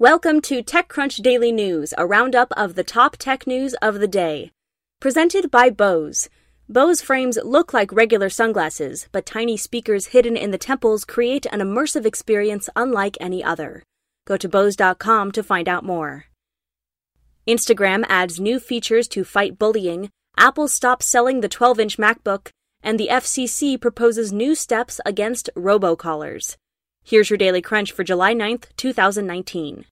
Welcome to TechCrunch Daily News, a roundup of the top tech news of the day. Presented by Bose. Bose frames look like regular sunglasses, but tiny speakers hidden in the temples create an immersive experience unlike any other. Go to Bose.com to find out more. Instagram adds new features to fight bullying, Apple stops selling the 12 inch MacBook, and the FCC proposes new steps against robocallers. Here's your Daily Crunch for July 9th, 2019.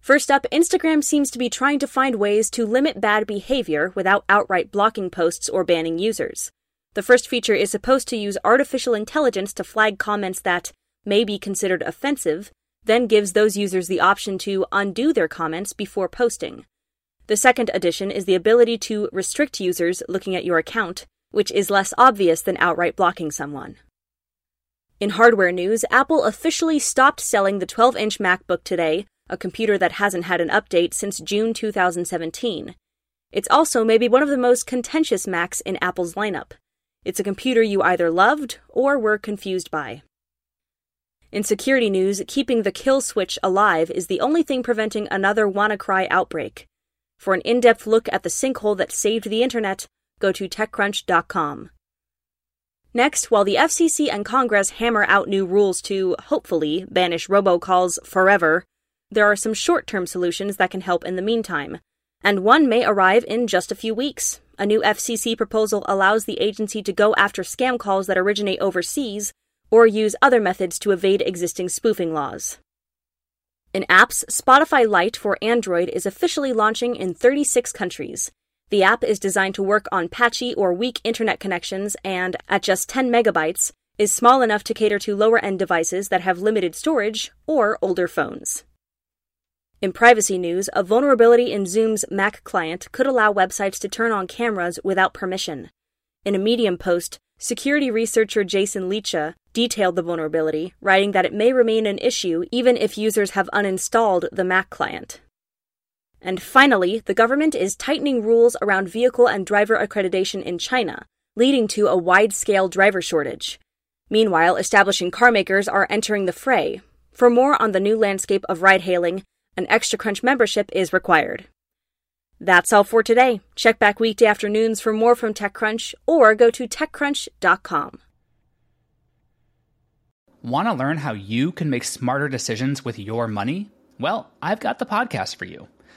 First up, Instagram seems to be trying to find ways to limit bad behavior without outright blocking posts or banning users. The first feature is supposed to use artificial intelligence to flag comments that may be considered offensive, then gives those users the option to undo their comments before posting. The second addition is the ability to restrict users looking at your account, which is less obvious than outright blocking someone. In hardware news, Apple officially stopped selling the 12 inch MacBook today, a computer that hasn't had an update since June 2017. It's also maybe one of the most contentious Macs in Apple's lineup. It's a computer you either loved or were confused by. In security news, keeping the kill switch alive is the only thing preventing another WannaCry outbreak. For an in depth look at the sinkhole that saved the internet, go to TechCrunch.com. Next, while the FCC and Congress hammer out new rules to, hopefully, banish robocalls forever, there are some short term solutions that can help in the meantime. And one may arrive in just a few weeks. A new FCC proposal allows the agency to go after scam calls that originate overseas or use other methods to evade existing spoofing laws. In apps, Spotify Lite for Android is officially launching in 36 countries. The app is designed to work on patchy or weak internet connections and, at just 10 megabytes, is small enough to cater to lower end devices that have limited storage or older phones. In privacy news, a vulnerability in Zoom's Mac client could allow websites to turn on cameras without permission. In a Medium post, security researcher Jason Lecha detailed the vulnerability, writing that it may remain an issue even if users have uninstalled the Mac client. And finally, the government is tightening rules around vehicle and driver accreditation in China, leading to a wide scale driver shortage. Meanwhile, establishing car makers are entering the fray. For more on the new landscape of ride hailing, an Extra Crunch membership is required. That's all for today. Check back weekday afternoons for more from TechCrunch or go to TechCrunch.com. Want to learn how you can make smarter decisions with your money? Well, I've got the podcast for you.